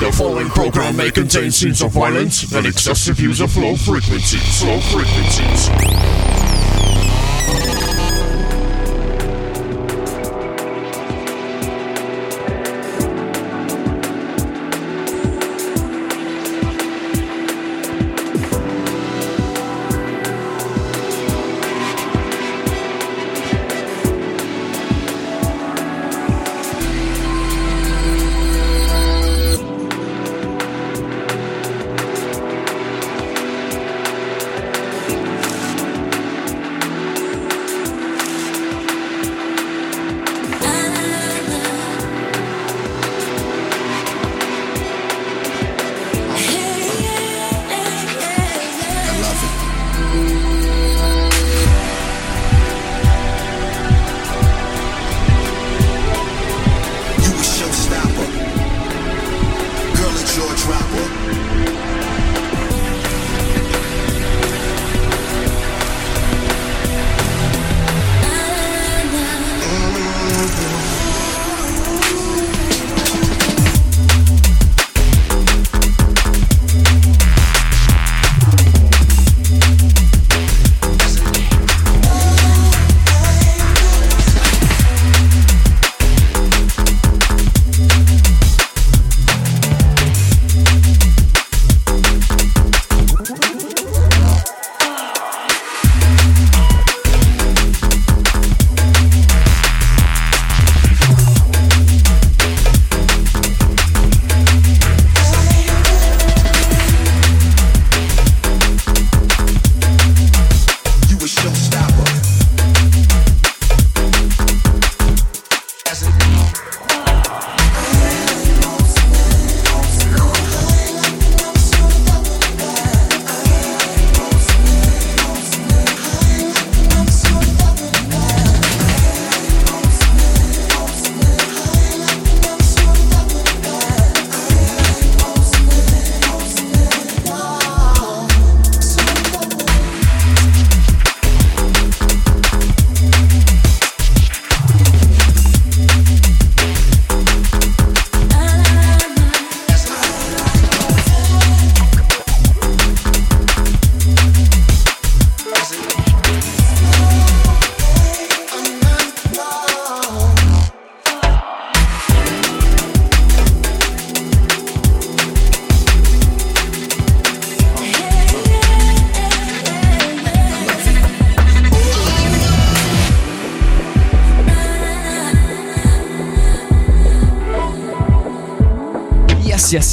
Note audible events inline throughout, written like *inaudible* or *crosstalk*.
The following program may contain scenes of violence and excessive use of low frequencies. Low frequencies.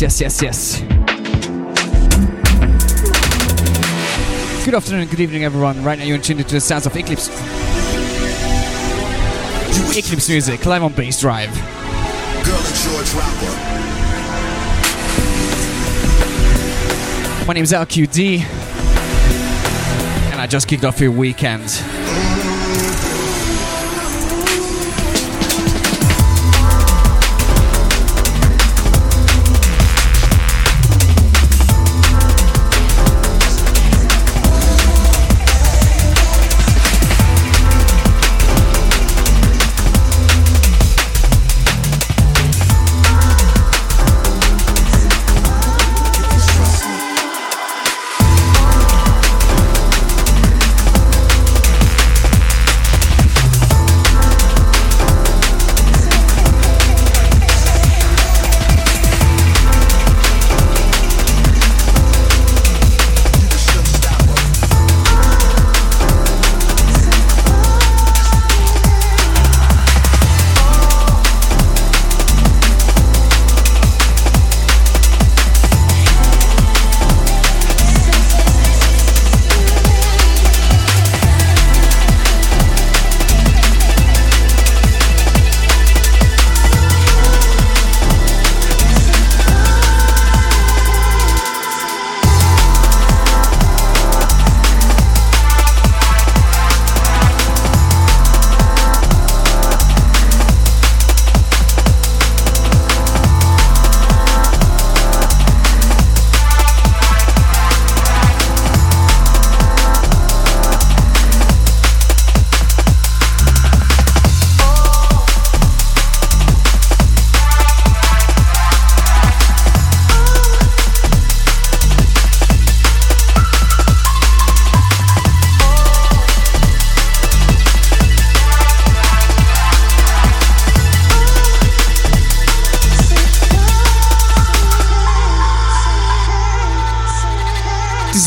Yes, yes, yes, yes. Good afternoon, good evening, everyone. Right now, you're tuned into the sounds of Eclipse. Eclipse music, live on Bass Drive. Girl and George Rapper. My name is LQD, and I just kicked off your weekend.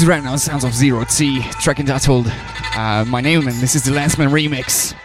Right now sounds of Zero T, track entitled uh, My Name, and this is the Lenzman remix.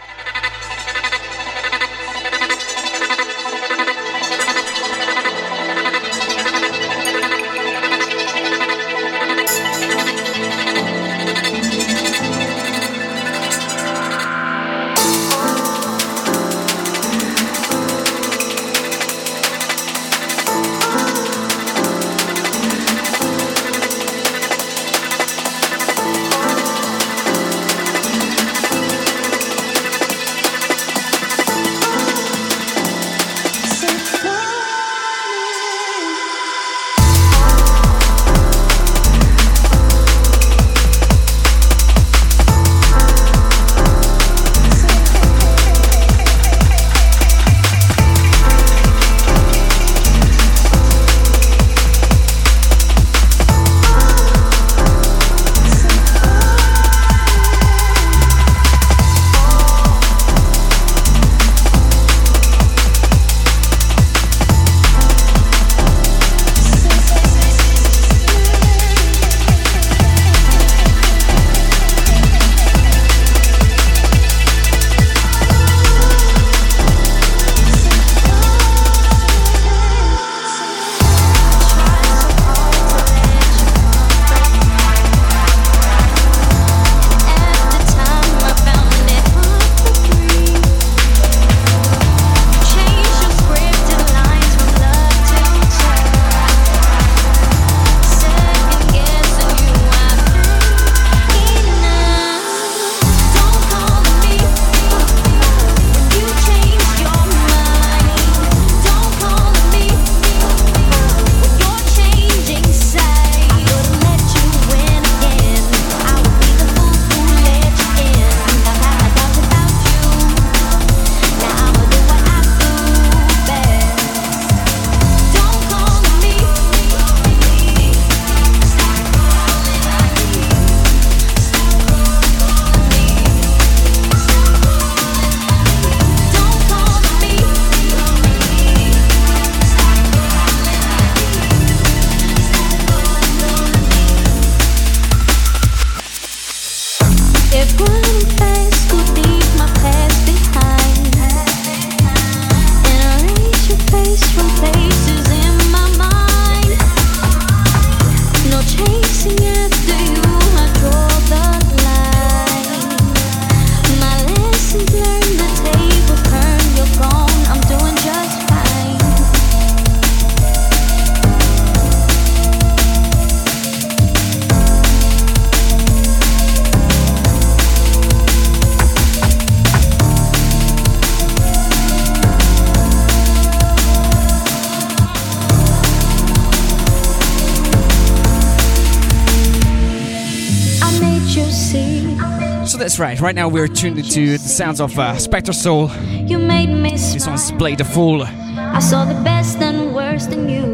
Right. Right now we're tuned into the sounds of uh, SpectraSoul. You made me This one's Play the Fool. I saw the best and worst in you.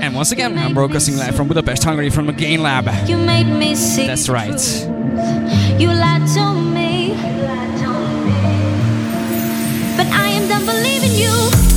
And once again, I'm broadcasting live from Budapest, Hungary, from the Gain Lab. You made me see. That's right. You lied to me. But I am done believing you.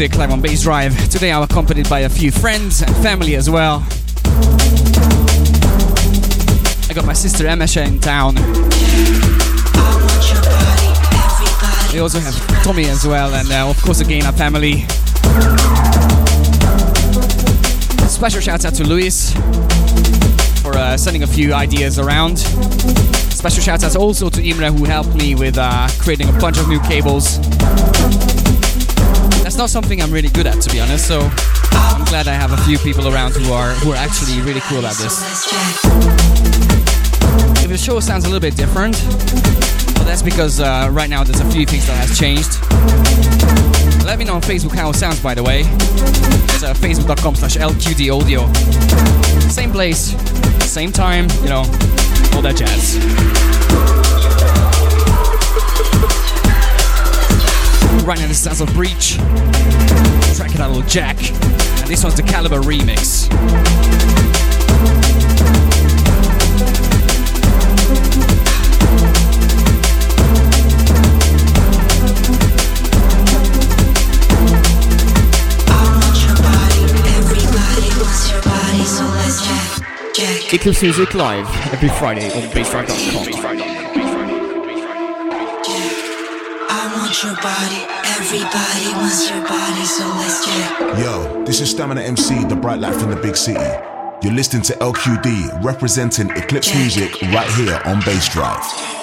Music live on Bass Drive. Today I'm accompanied by a few friends and family as well. I got my sister Emesha in town. We also have Tommy as well, and uh, of course again our family. Special shout out to Luis for uh, sending a few ideas around. Special shout out also to Imre who helped me with uh, creating a bunch of new cables. Not something I'm really good at, to be honest. So I'm glad I have a few people around who are who are actually really cool So this. If the show sounds a little bit different, well, that's because uh, right now there's a few things that has changed. Let me know on Facebook how it sounds, by the way. It's uh, facebook.com slash LQD audio. Same place, same time, you know, all that jazz. Right now, this sounds of Breach. Track it out, little Jack. And this one's the Calibre remix. I want your body. Everybody wants your body, so let's check. Check. Eclipse Music Live every Friday on bassdrive.com. I your body. Everybody wants your body, so let's check. Yo, this is Stamina MC, the bright light from the big city. You're listening to LQD representing Eclipse Music right here on Bass Drive.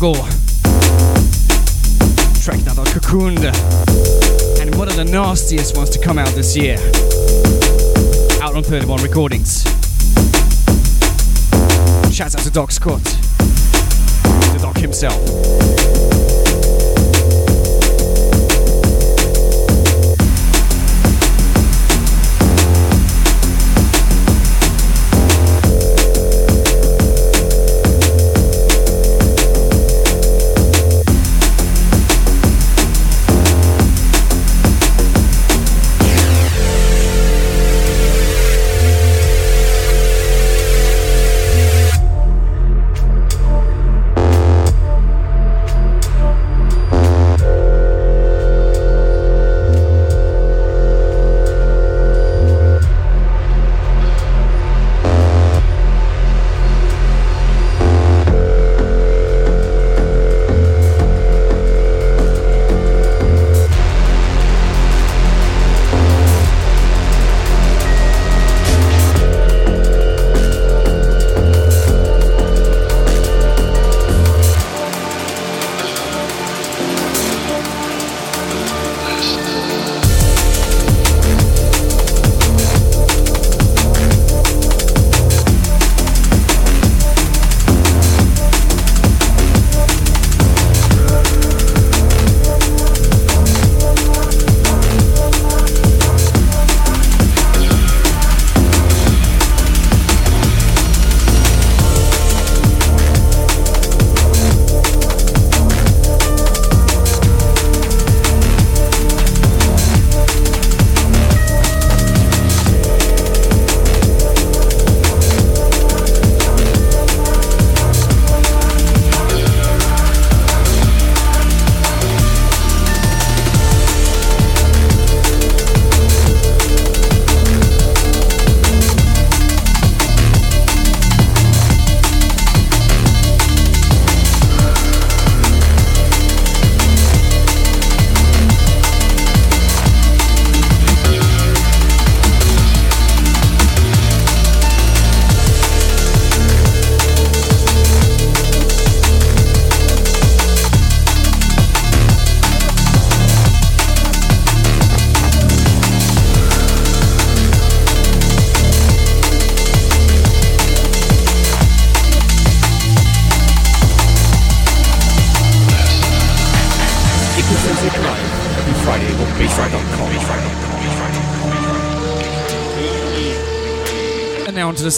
Sons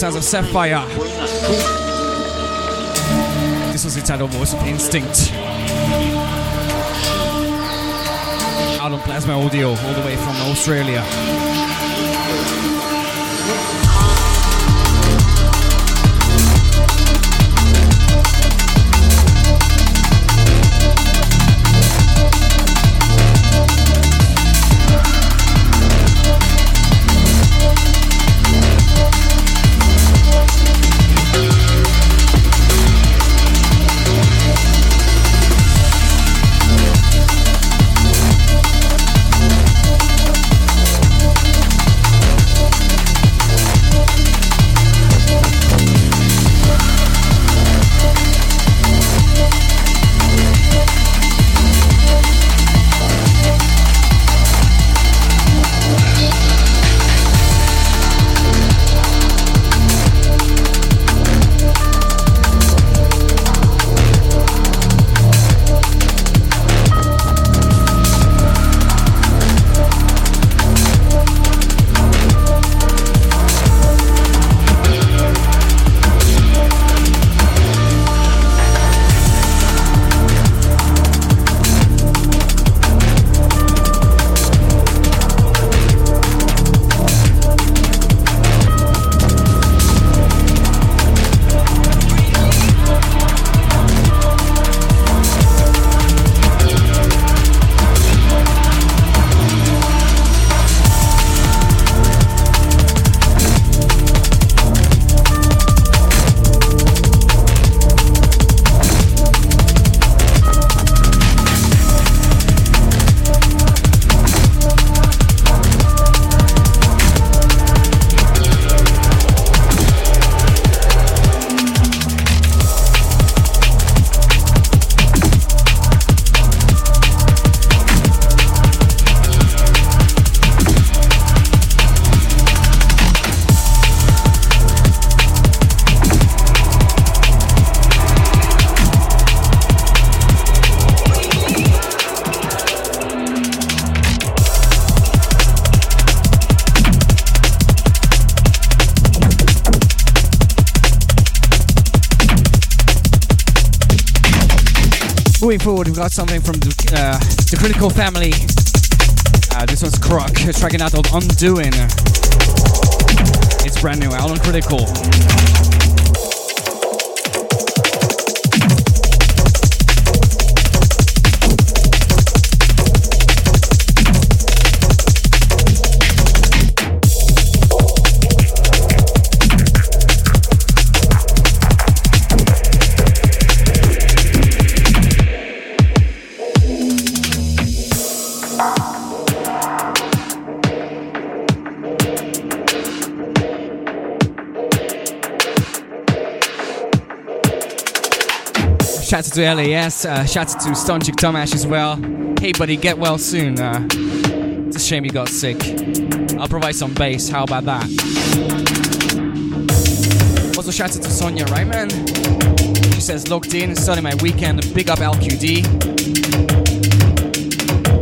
Sounds of Sapphire. This was entitled Voice of Instinct. Out on Plasma Audio, all the way from Australia. We've got something from the, uh, the Critical family. Uh, this one's Cruk, tracking out of Undoing. It's brand new, out on Critical. Shout out to LAS, uh, shout out to Stonchik Tomash as well. Hey buddy, get well soon. Uh, it's a shame you got sick. I'll provide some bass, how about that? Also shout out to Sonia Ryman. She says locked in, starting my weekend, big up LQD.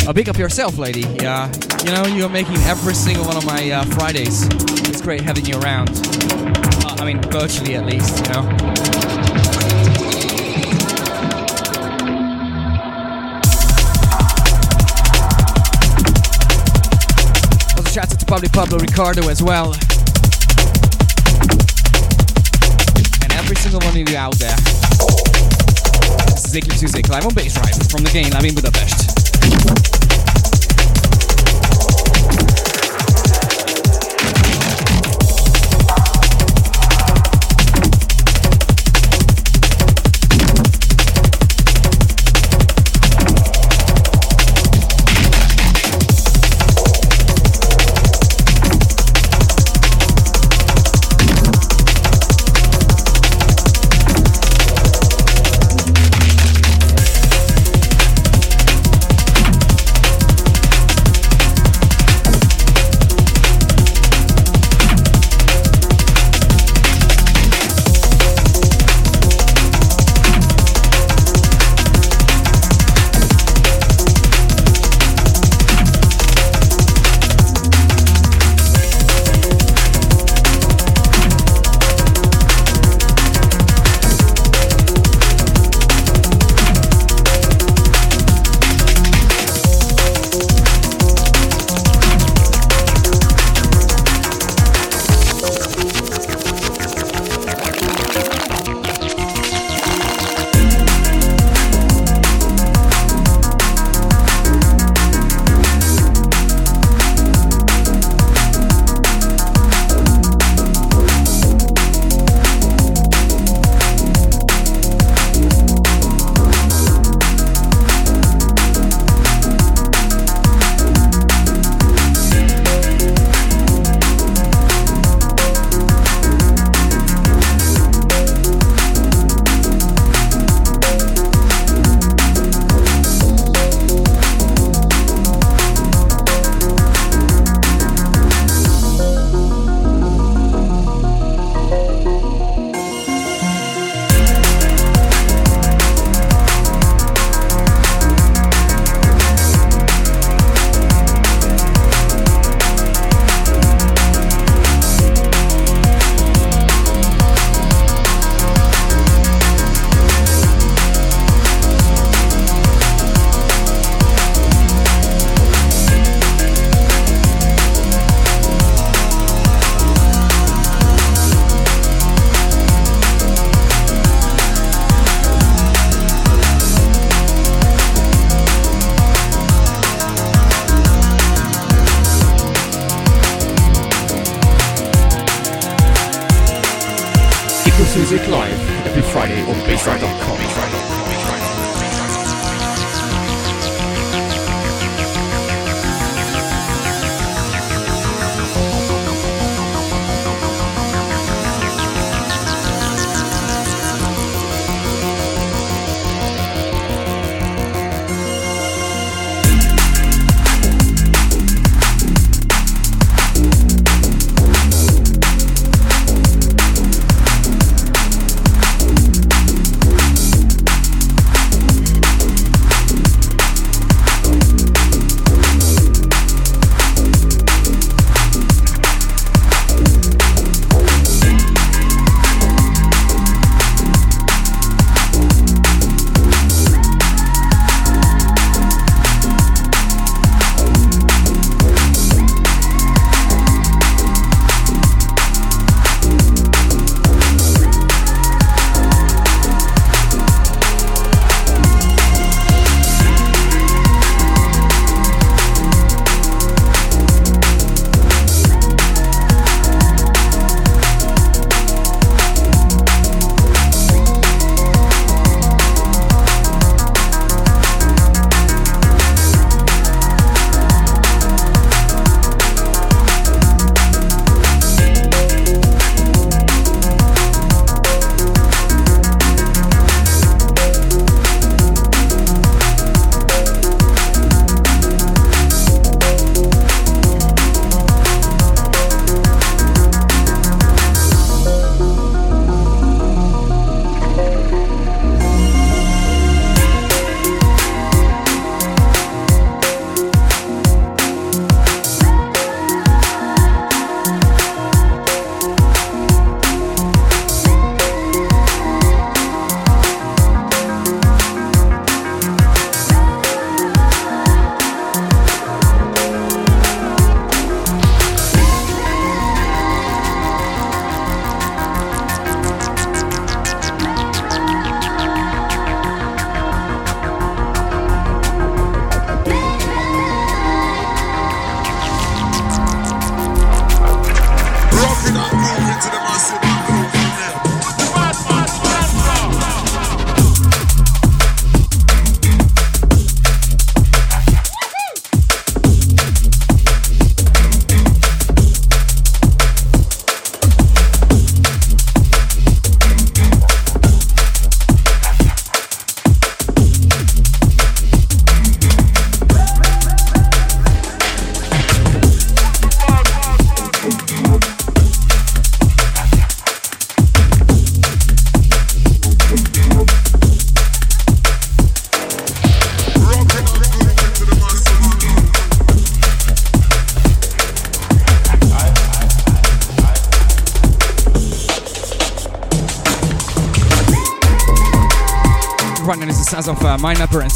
Oh, big up yourself, lady. Yeah, you know, you're making every single one of my uh, Fridays. It's great having you around. Uh, I mean, virtually at least, you know. To Pablo Ricardo as well. And every single one of you out there. This is Eclipse Music live on Bass Drive from the game live in Budapest.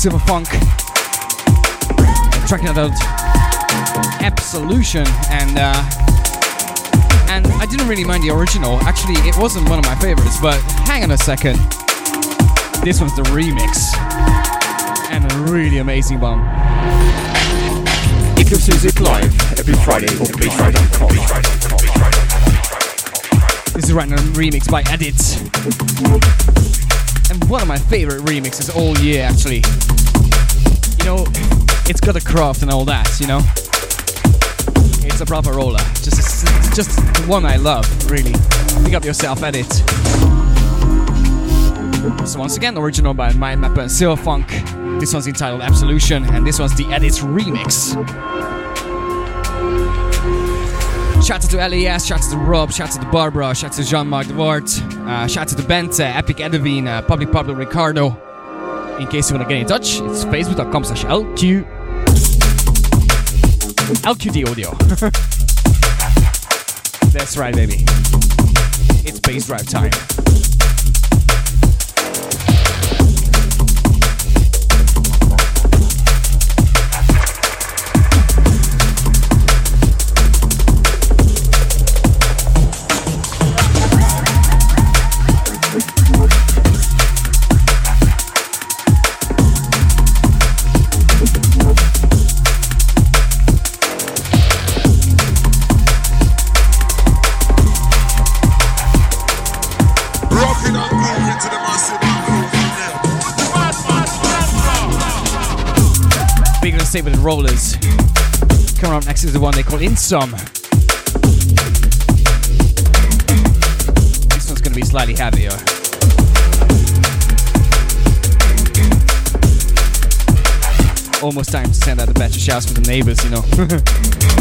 And Silvahfonk. Tracking out Absolution and uh, and I didn't really mind the original. Actually, it wasn't one of my favorites, but hang on a second. This one's the remix. And a really amazing one. Eclipse Music Live every Friday on Bassdrive.com. This is right now remix by Edit. One of my favorite remixes all year actually. You know, it's got a craft and all that, you know? It's a proper roller. Just just one I love, really. Pick up yourself, Edit. So once again, original by Mindmapper and Silvahfonk. This one's entitled Absolution, and this one's the Edit remix. Shout out to LES, shout out to Rob, shout out to Barbara, shout out to Jean-Marc Devart, uh, shout out to Bente, Epic Edwin, uh, Public Pablo Ricardo. In case you want to get in touch, it's facebook.com slash LQ. LQD audio. *laughs* That's right, baby. It's bass drive time. With the rollers. Coming up next is the one they call Insomud. This one's gonna be slightly heavier. Almost time to send out a batch of shouts for the neighbors, you know. *laughs*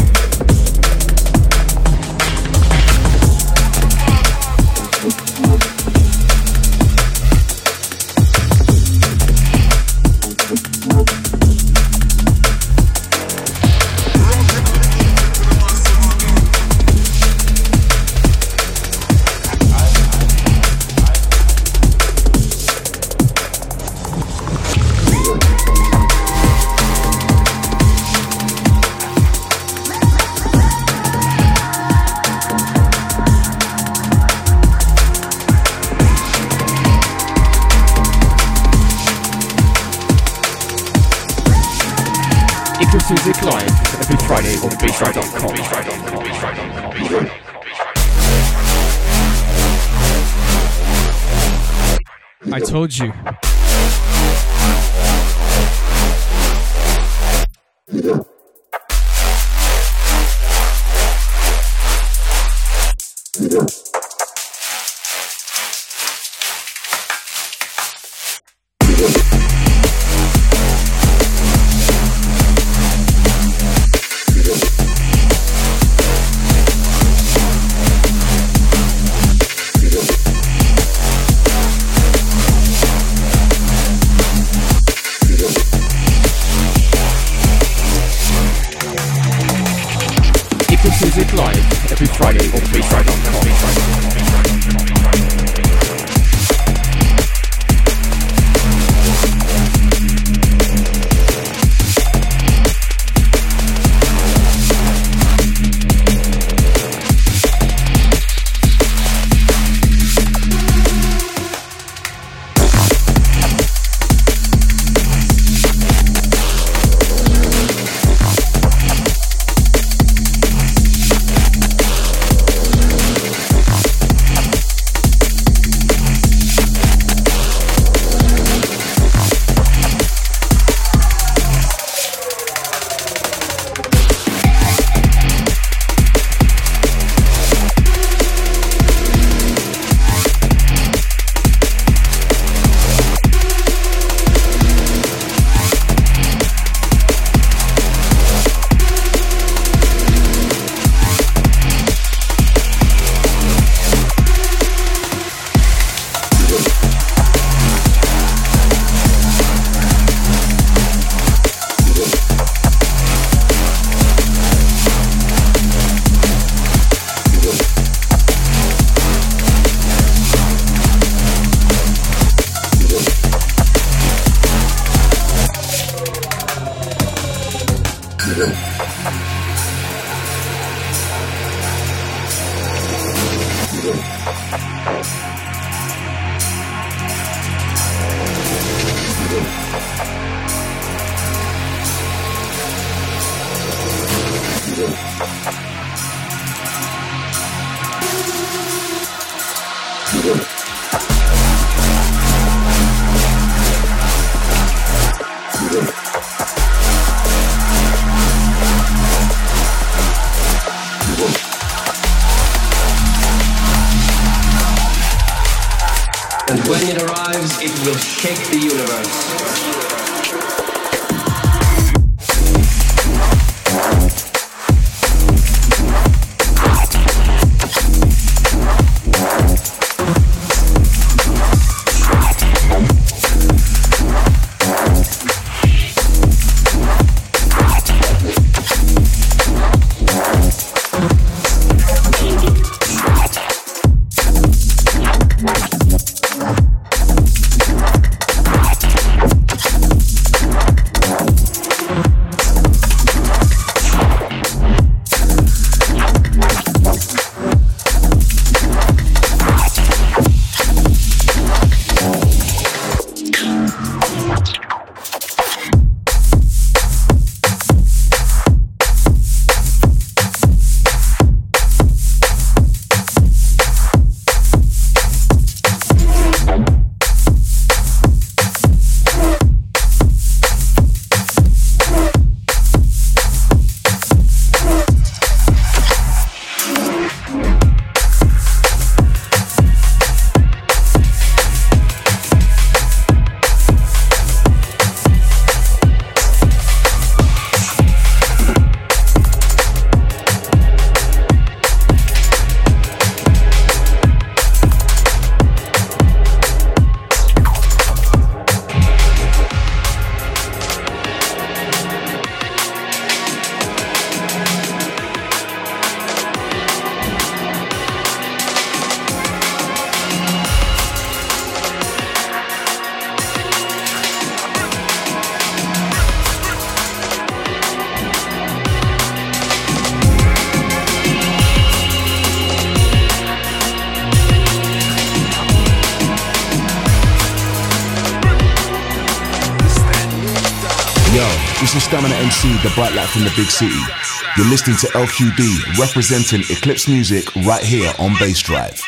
the bright light from the big city. You're listening to LQD representing Eclipse Music right here on Bass Drive.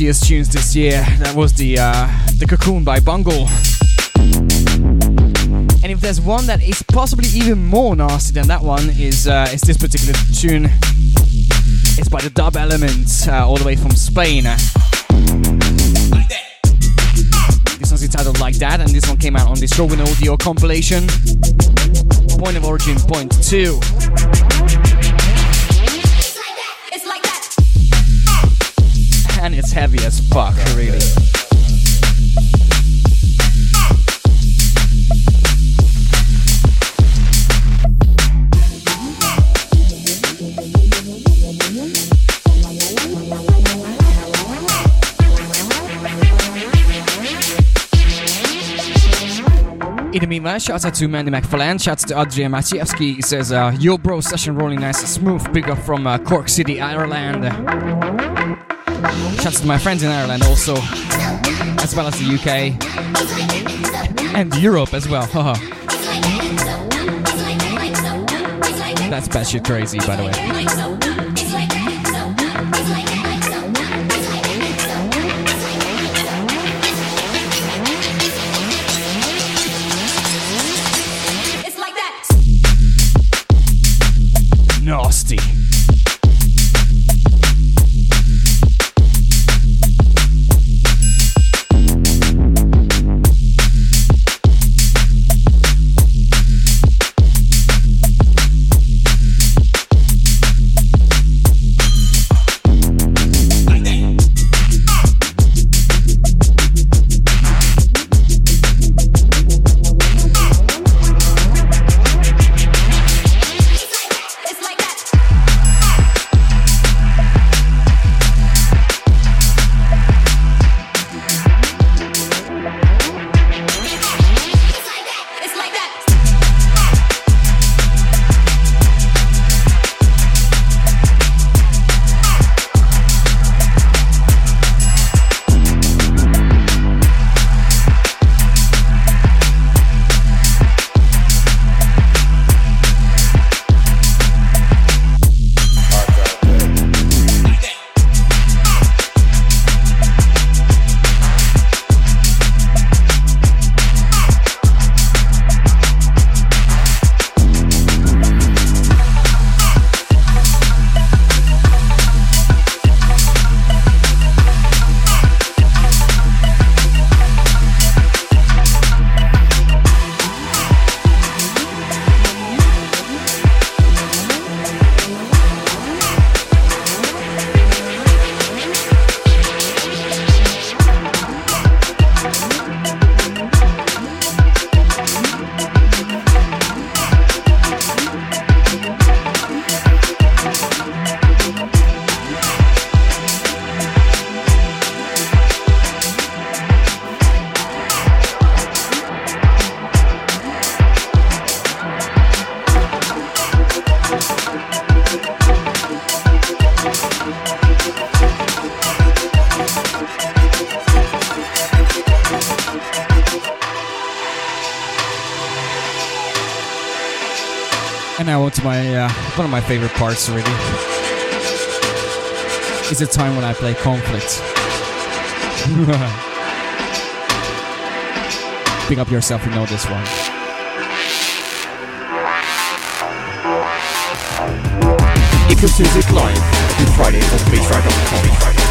Nastiest tunes this year. That was the uh, the Cocoon by Bungle. And if there's one that is possibly even more nasty than that one, is uh, is this particular tune. It's by the Dub Elements, uh, all the way from Spain. This one's entitled Like That, and this one came out on the Strowin Audio compilation. Point of Origin, Point 2. It's heavy as fuck, really. In the meanwhile, shouts out to Mandy McFarlane, shouts to Adrian Maciejewski. He says, uh, Yo, bro, session rolling nice smooth. Big up from uh, Cork City, Ireland. Shouts to my friends in Ireland also, as well as the UK and Europe as well. That's batshit crazy, by the way. My favorite parts already. Is the time when I play conflict. *laughs* Pick up yourself, you know this one. Eclipse Music Live every Friday on Bassdrive.com.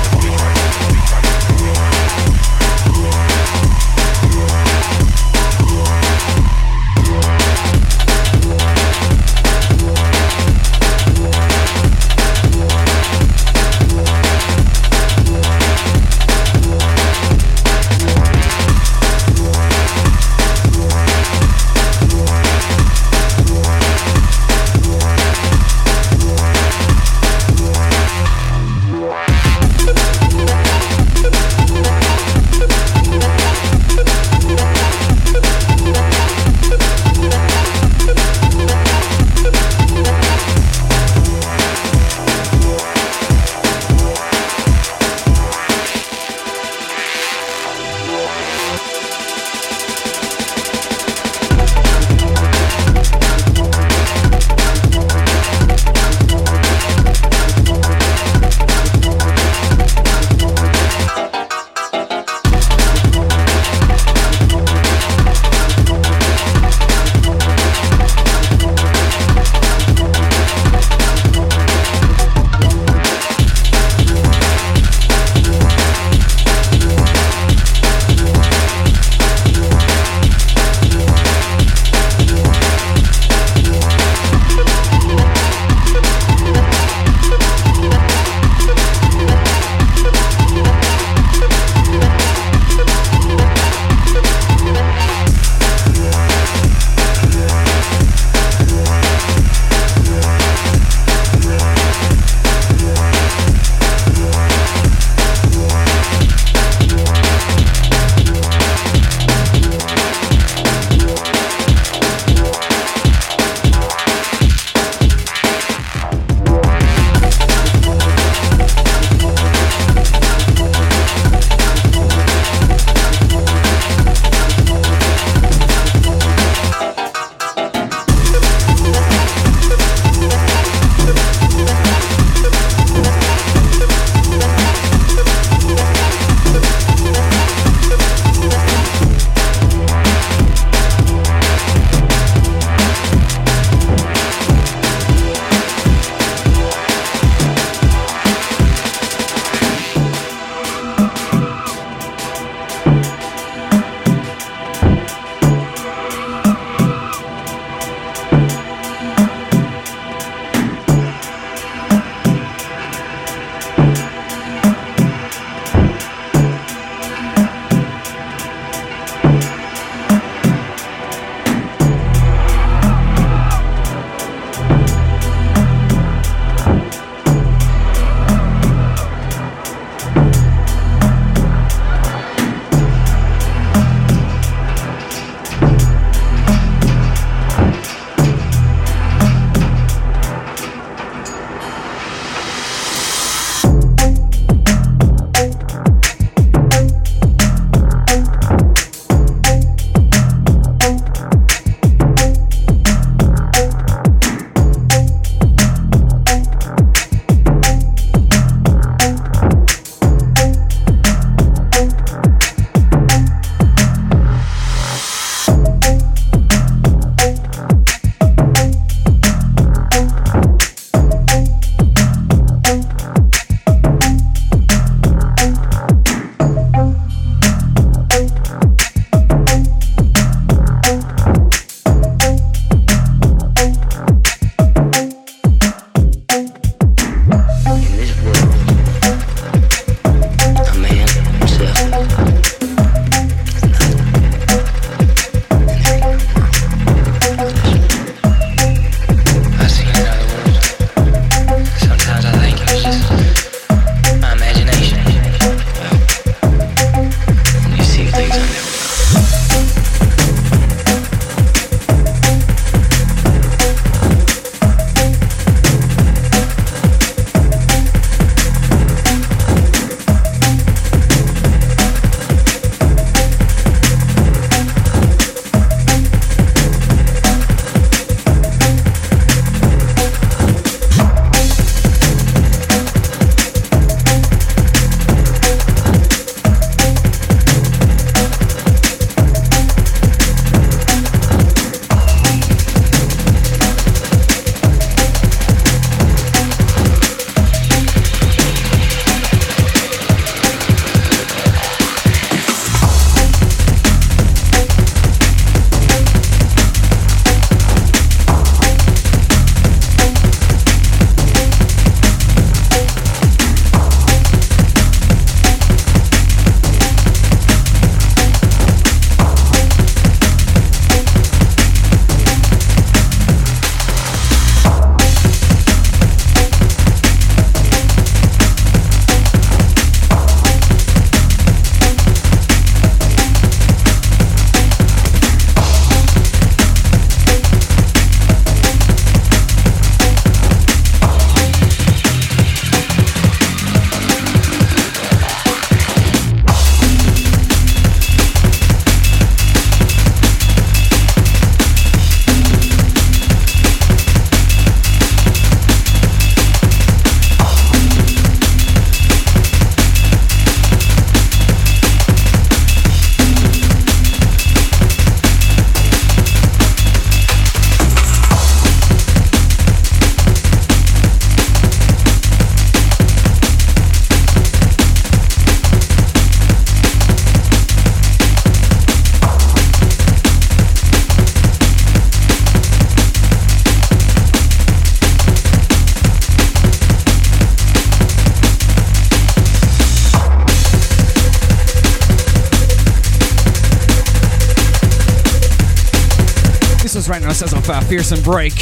Fearsome Break.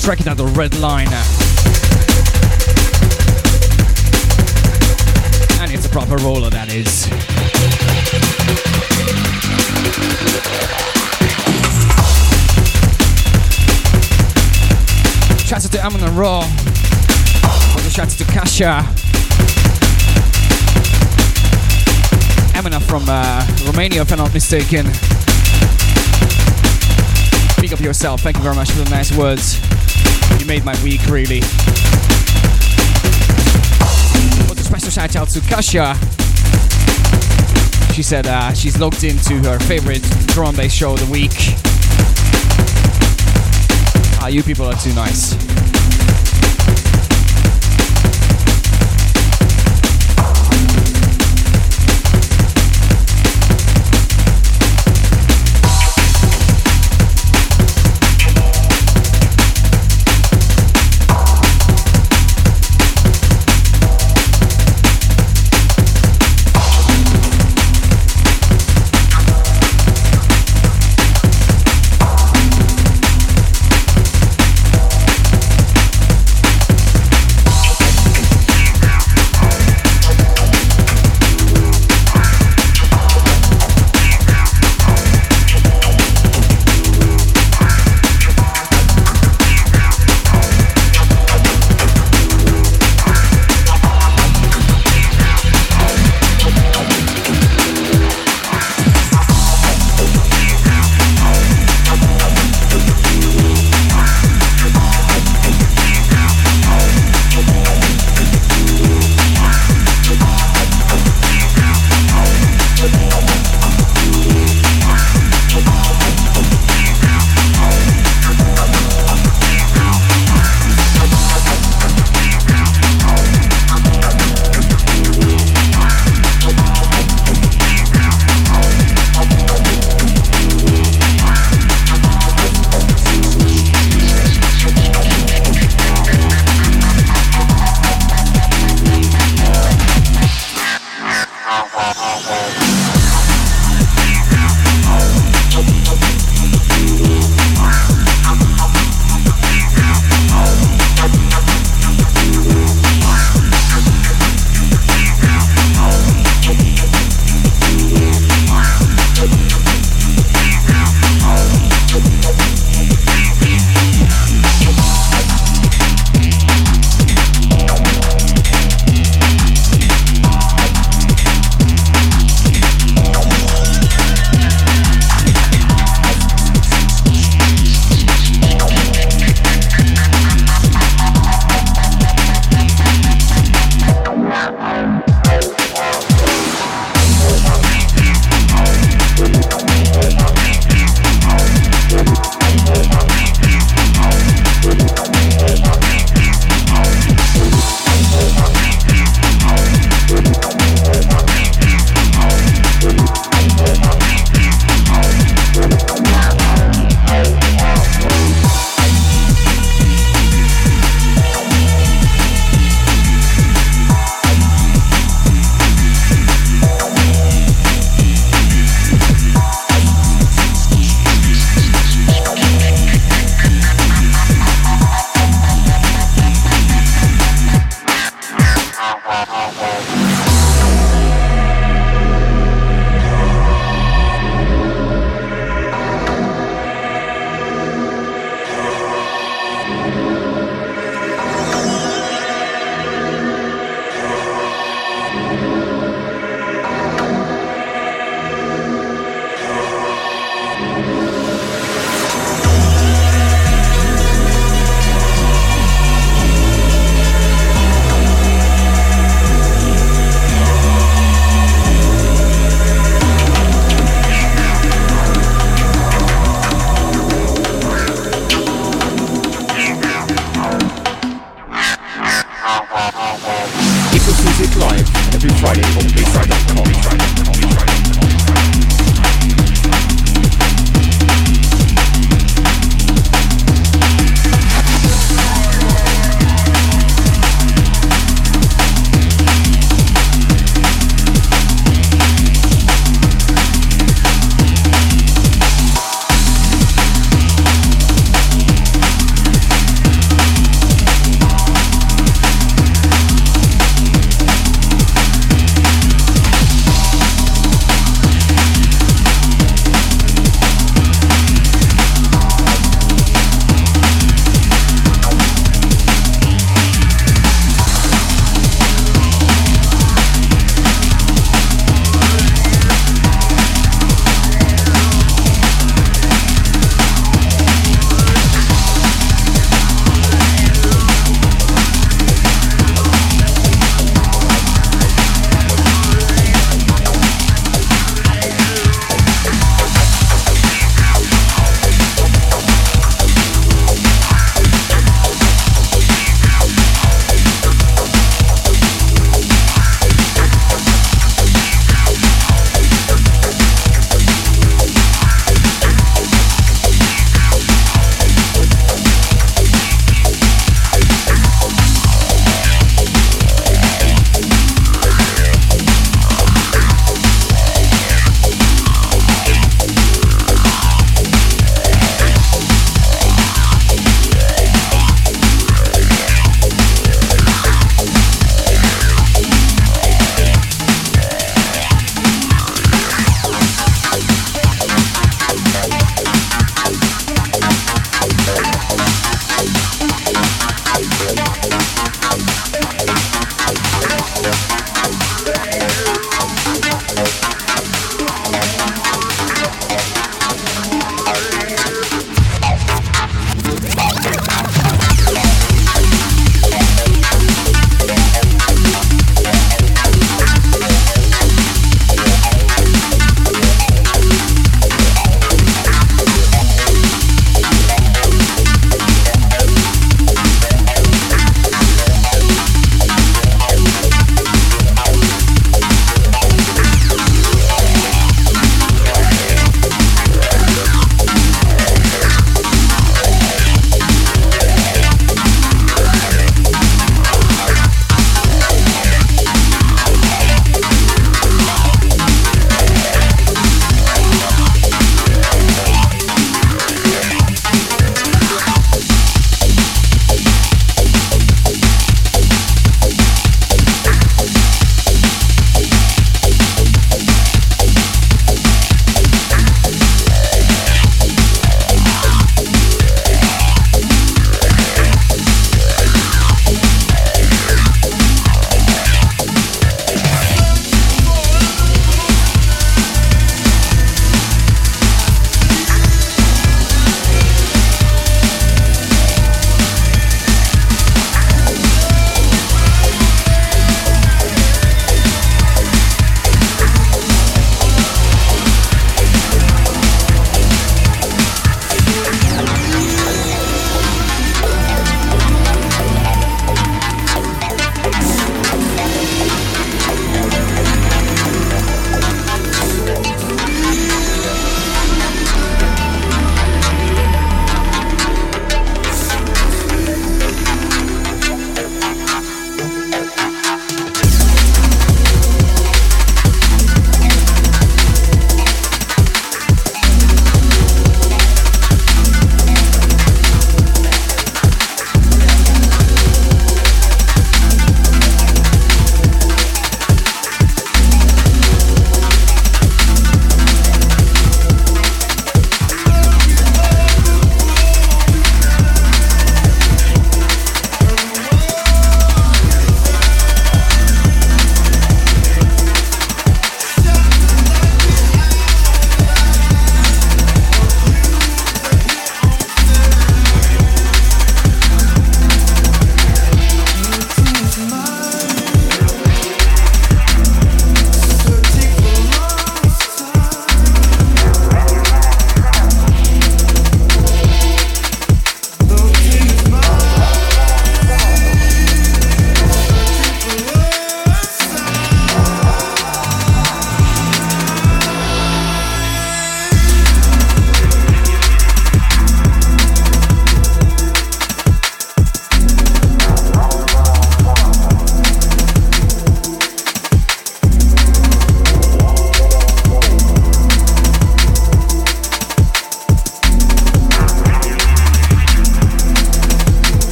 Tracking out the red line. And it's a proper roller, that is. Shout out to Amon and Raw. Also shouts to Kasha. Emina from uh, Romania, if I'm not mistaken. Yourself. Thank you very much for the nice words. You made my week, really. Also, special shout out to Kasia. She said uh, she's logged into her favorite drum bass show of the week. Ah, you people are too nice.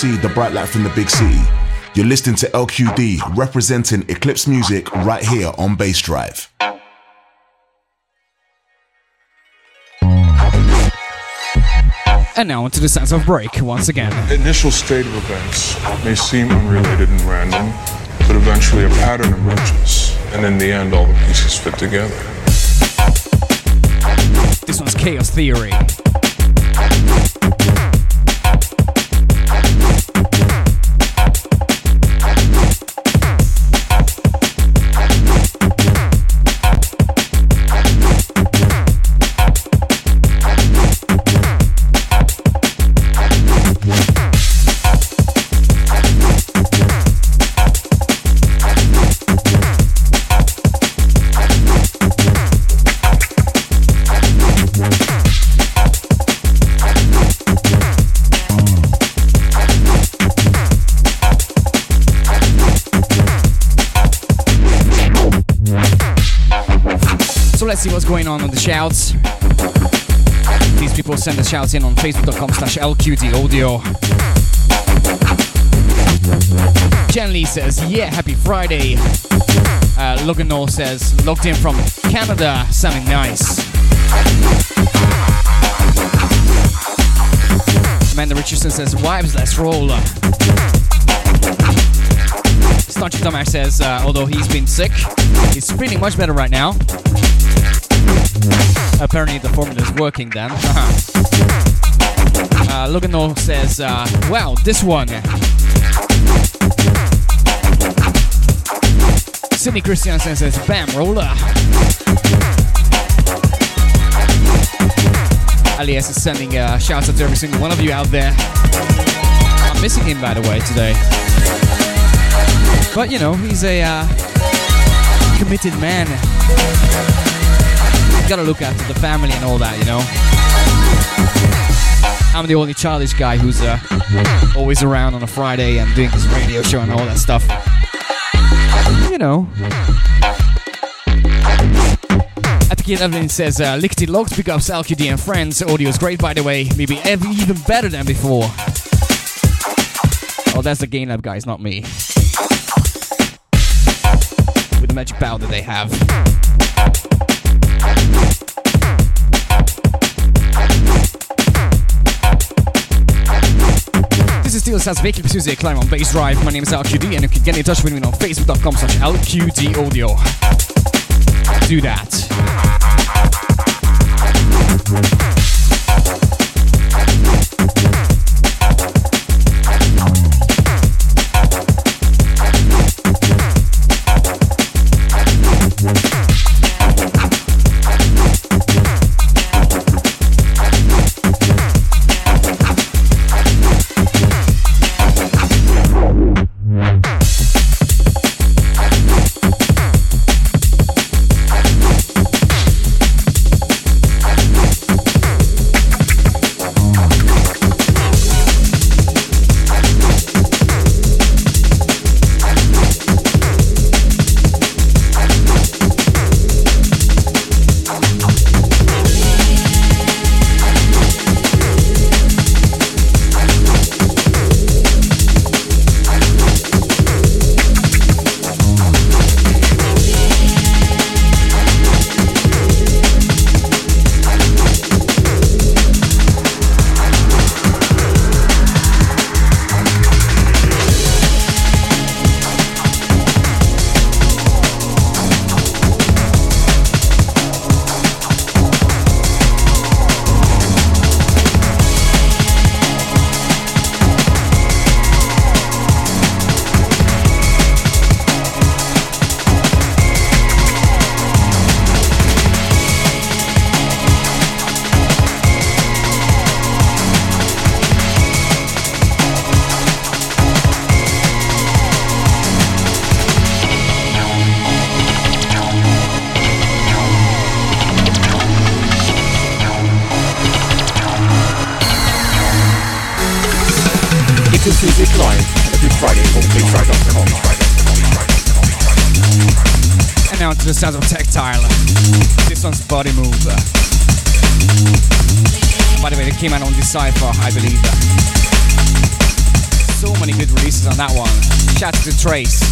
Stamina MC, the bright light from the big city. You're listening to LQD representing Eclipse Music right here on Bassdrive. And now onto the sense of break once again. Initial state of events may seem unrelated and random, but eventually a pattern emerges, and in the end, all the pieces fit together. This one's Chaos Theory. Going on with the shouts. These people send the shouts in on facebook.com slash LQD audio. Jen Lee says, yeah, happy Friday. Uh, Logan Noel says, logged in from Canada, sounding nice. Amanda Richardson says, wives, let's roll. Staunch Dumbash says, uh, although he's been sick, he's feeling much better right now. Apparently the formula is working then. uh, Logan Noel says, uh, wow, this one. Sydney Christiansen says, bam, roller. Alias is sending uh, shouts out to every single one of you out there. I'm missing him, by the way, today. But, you know, he's a uh, committed man. Gotta look after the family and all that, you know. I'm the only childish guy who's uh, always around on a Friday and doing his radio show and all that stuff. You know. Etiquette Evelyn says, uh, Lickety Locked, big ups LQD and friends. Audio is great, by the way. Maybe ev- even better than before. Oh, that's the Gain Lab guys, not me. With the magic powder they have. This is Steel Sounds Vehicle Music Climb on Bassdrive. My name is LQD and you can get in touch with me on facebook.com slash LQD audio. Do that. Music Live every Friday on Bassdrive.com. And now to the sounds of Tactile. This one's Body Move. By the way, they came out on Decipher, I believe. So many good releases on that one. Shout out to Trace.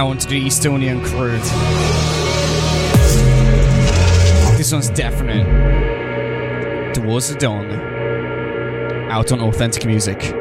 Now onto the Estonian crew. This one's definite. Towards the Dawn. Out on Authentic Music.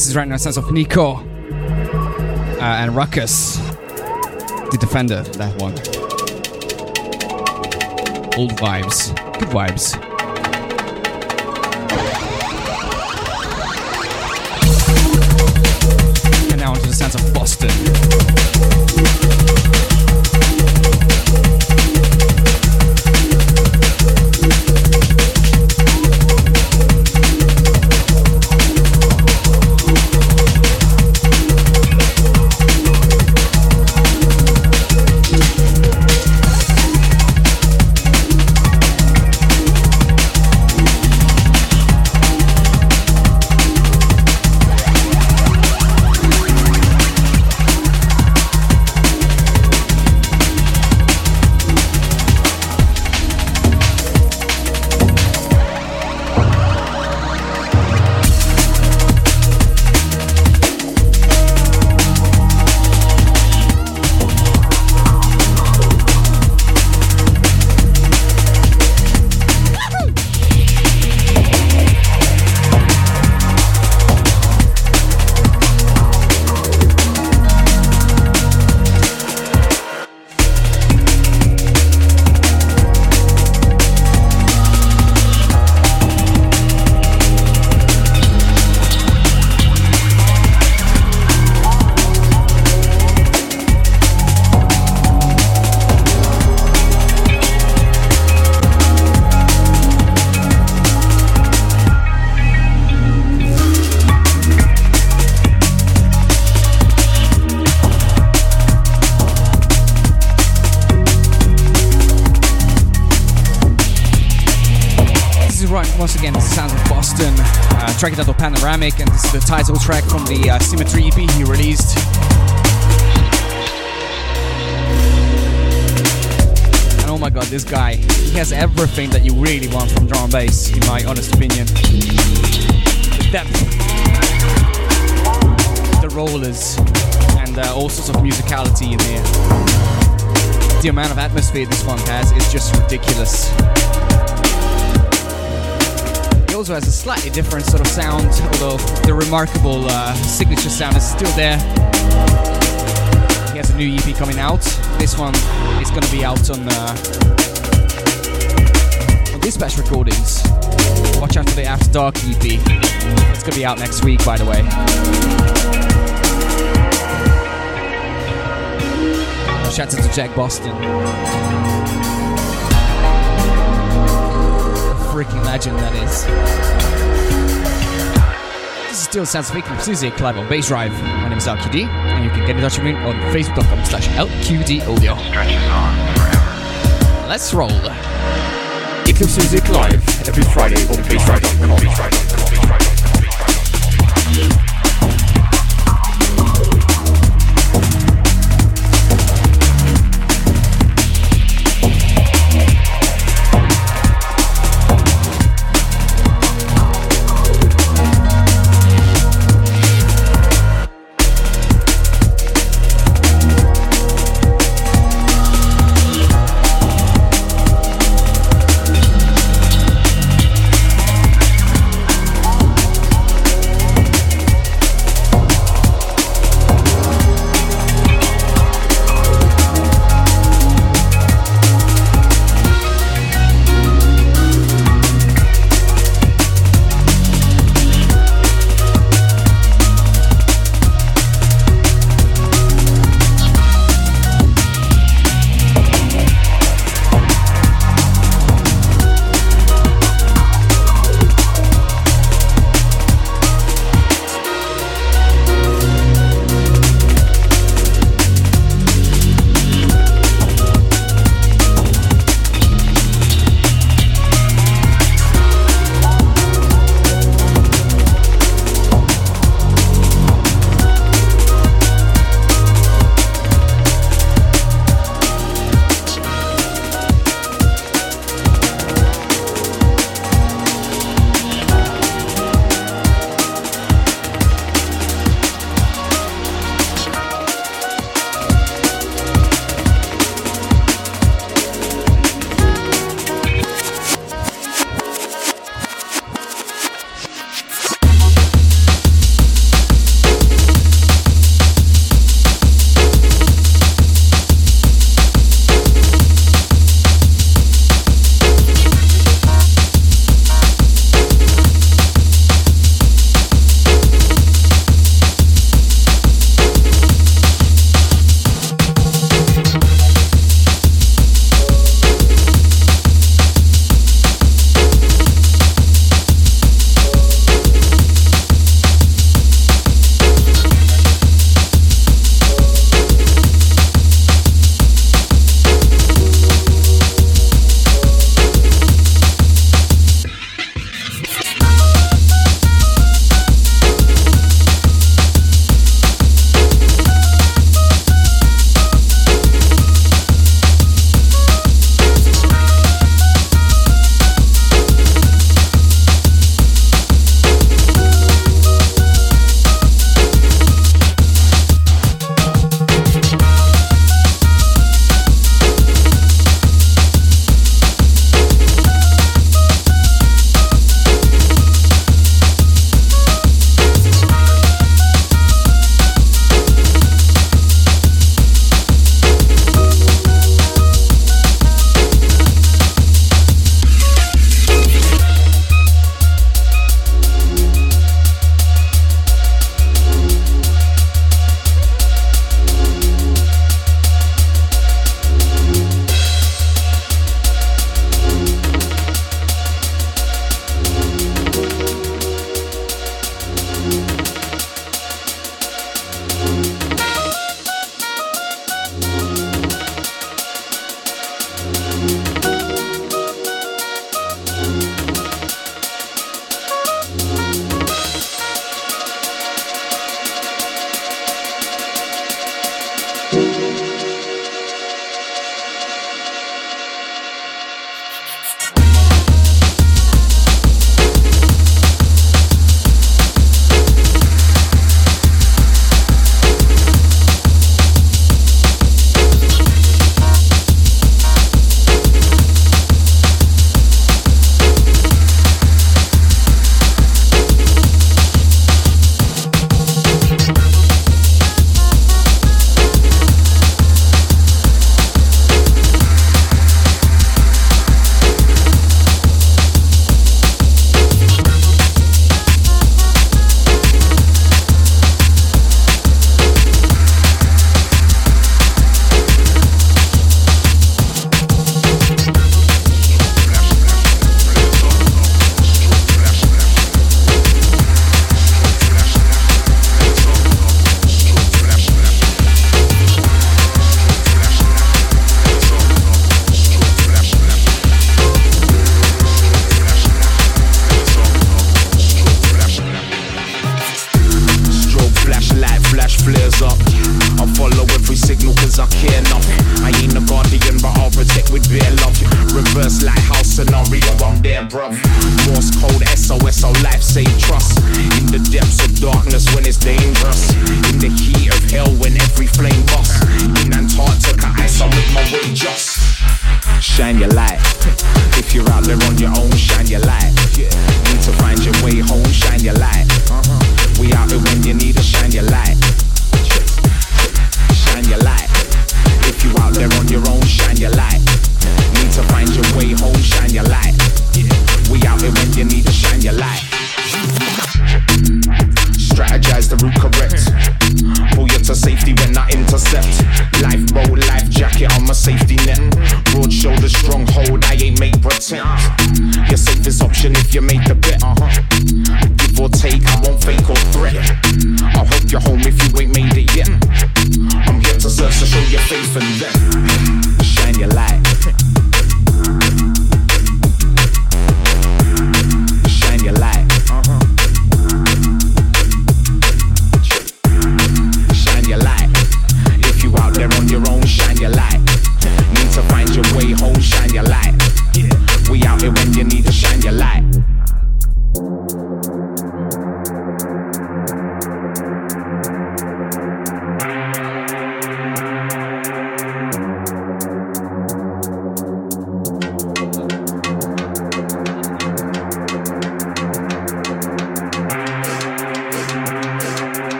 This is right now sounds of Nico uh, and Ruckus, the defender. That one. Old vibes, good vibes. And now into the sounds of Boston. Panoramic, and this is the title track from the uh, Symmetry EP he released. And oh my god, this guy, he has everything that you really want from drum and bass, in my honest opinion. The depth, the rollers, and uh, all sorts of musicality in here. The amount of atmosphere this funk has is just ridiculous. Also has a slightly different sort of sound, although the remarkable uh, signature sound is still there. He has a new EP coming out. This one is going to be out on uh, on Dispatch Recordings. Watch out for the After Dark EP. It's going to be out next week, by the way. Shout out to Jack Boston. Freaking legend that is. This is still Sounds of Eclipse Music live on Bassdrive. My name is LQD, and you can get in touch with me on facebook.com slash LQD audio. Let's roll. Eclipse Music Live every Friday on bassdrive.com.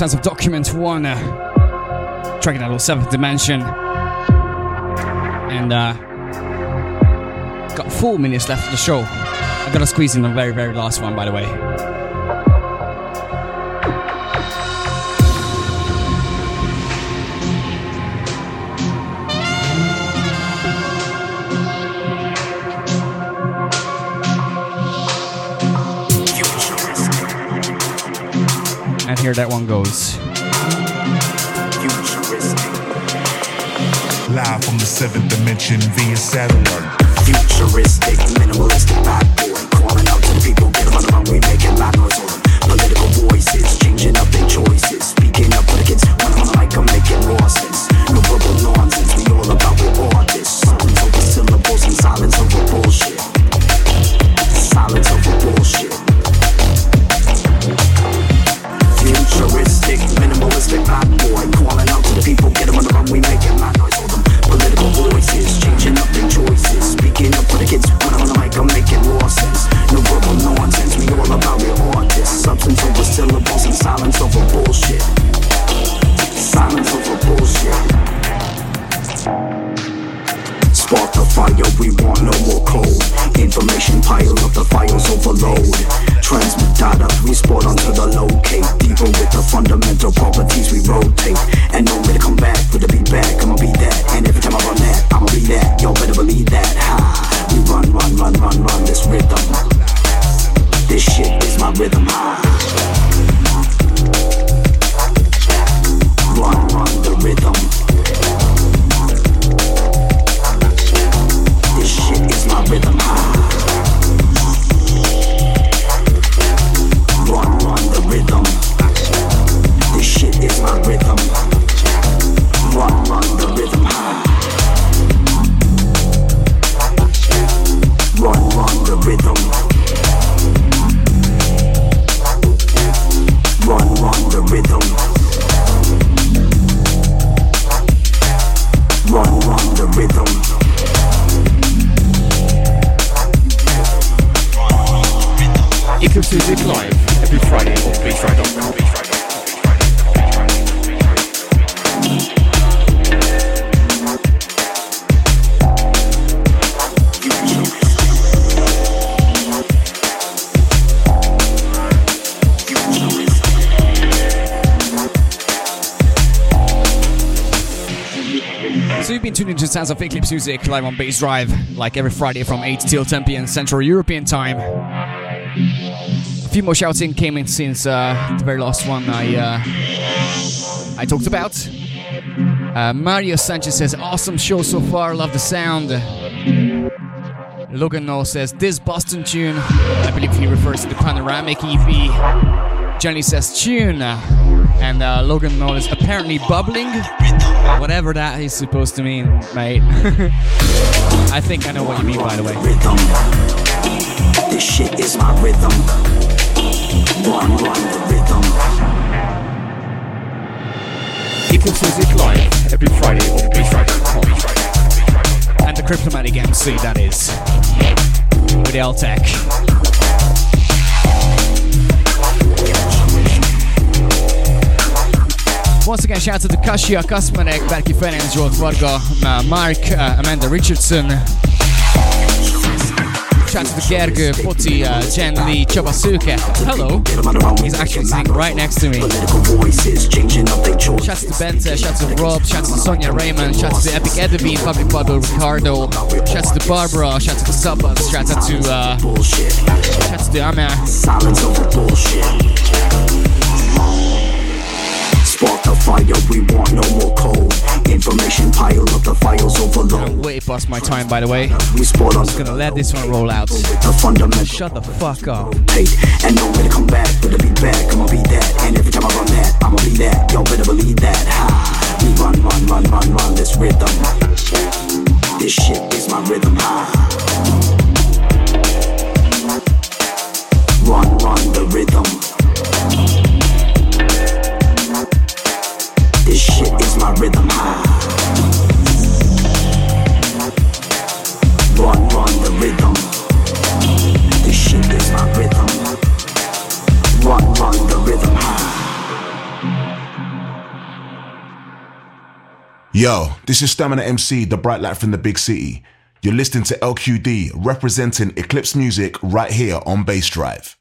sounds of Document One, uh, tracking out of Seventh Dimension, and uh, got four minutes left of the show. I gotta squeeze in the very, very last one, by the way. Here that one goes. Live from the seventh dimension via satellite. Futuristic, minimalistic bad boy. Calling out to people, get on the run, we making loud Sounds of Eclipse Music live on Bassdrive, like every Friday from 8 till 10 p.m. Central European Time. A few more shouts in came in since uh, the very last one I uh, I talked about. Uh, Mario Sanchez says, "Awesome show so far. Love the sound." Logan Noel says, "This Boston tune." I believe he refers to the Panoramic EP. Johnny says, "Tune," and uh, Logan Noel is apparently bubbling. Whatever that is supposed to mean, mate. *laughs* I think I know what you mean, by the way. Rhythm. This shit is my rhythm. Run, run the rhythm. Eclipse Music Live every Friday on BeatRight.com. And the Cryptomatic MC, that is. With the L-Tech. Once again, shout out to Kasia Kasmarek, Berki Ferenc, Zsolt Varga, uh, Mark, uh, Amanda Richardson. Shout out to Gergő, Poci, uh, Jen Lee, Csaba. Hello. He's actually sitting right next to me. Shout out to Bente, shout out to Rob, shout out to Sonia Raymond, shout out to Epic Edwin, Public Bubble Ricardo, shout out to Barbara, shout out to Subbas, shout out to uh, shout out to Amia. Silence over bullshit. Spark the fire, we want no more cold. Information pile up, the files overload. I'm way past my time, by the way. We sport on. Just gonna let this one roll out. The fundamental. Shut the fuck up. And no way to come back, but to be back. I'ma be that. And every time I run that, I'ma be that. Y'all better believe that. We run, run, run, run, run this rhythm. This shit is my rhythm. Ha. Run, run the rhythm. Yo, this is Stamina MC, the bright light from the big city. You're listening to LQD representing Eclipse Music right here on Bassdrive.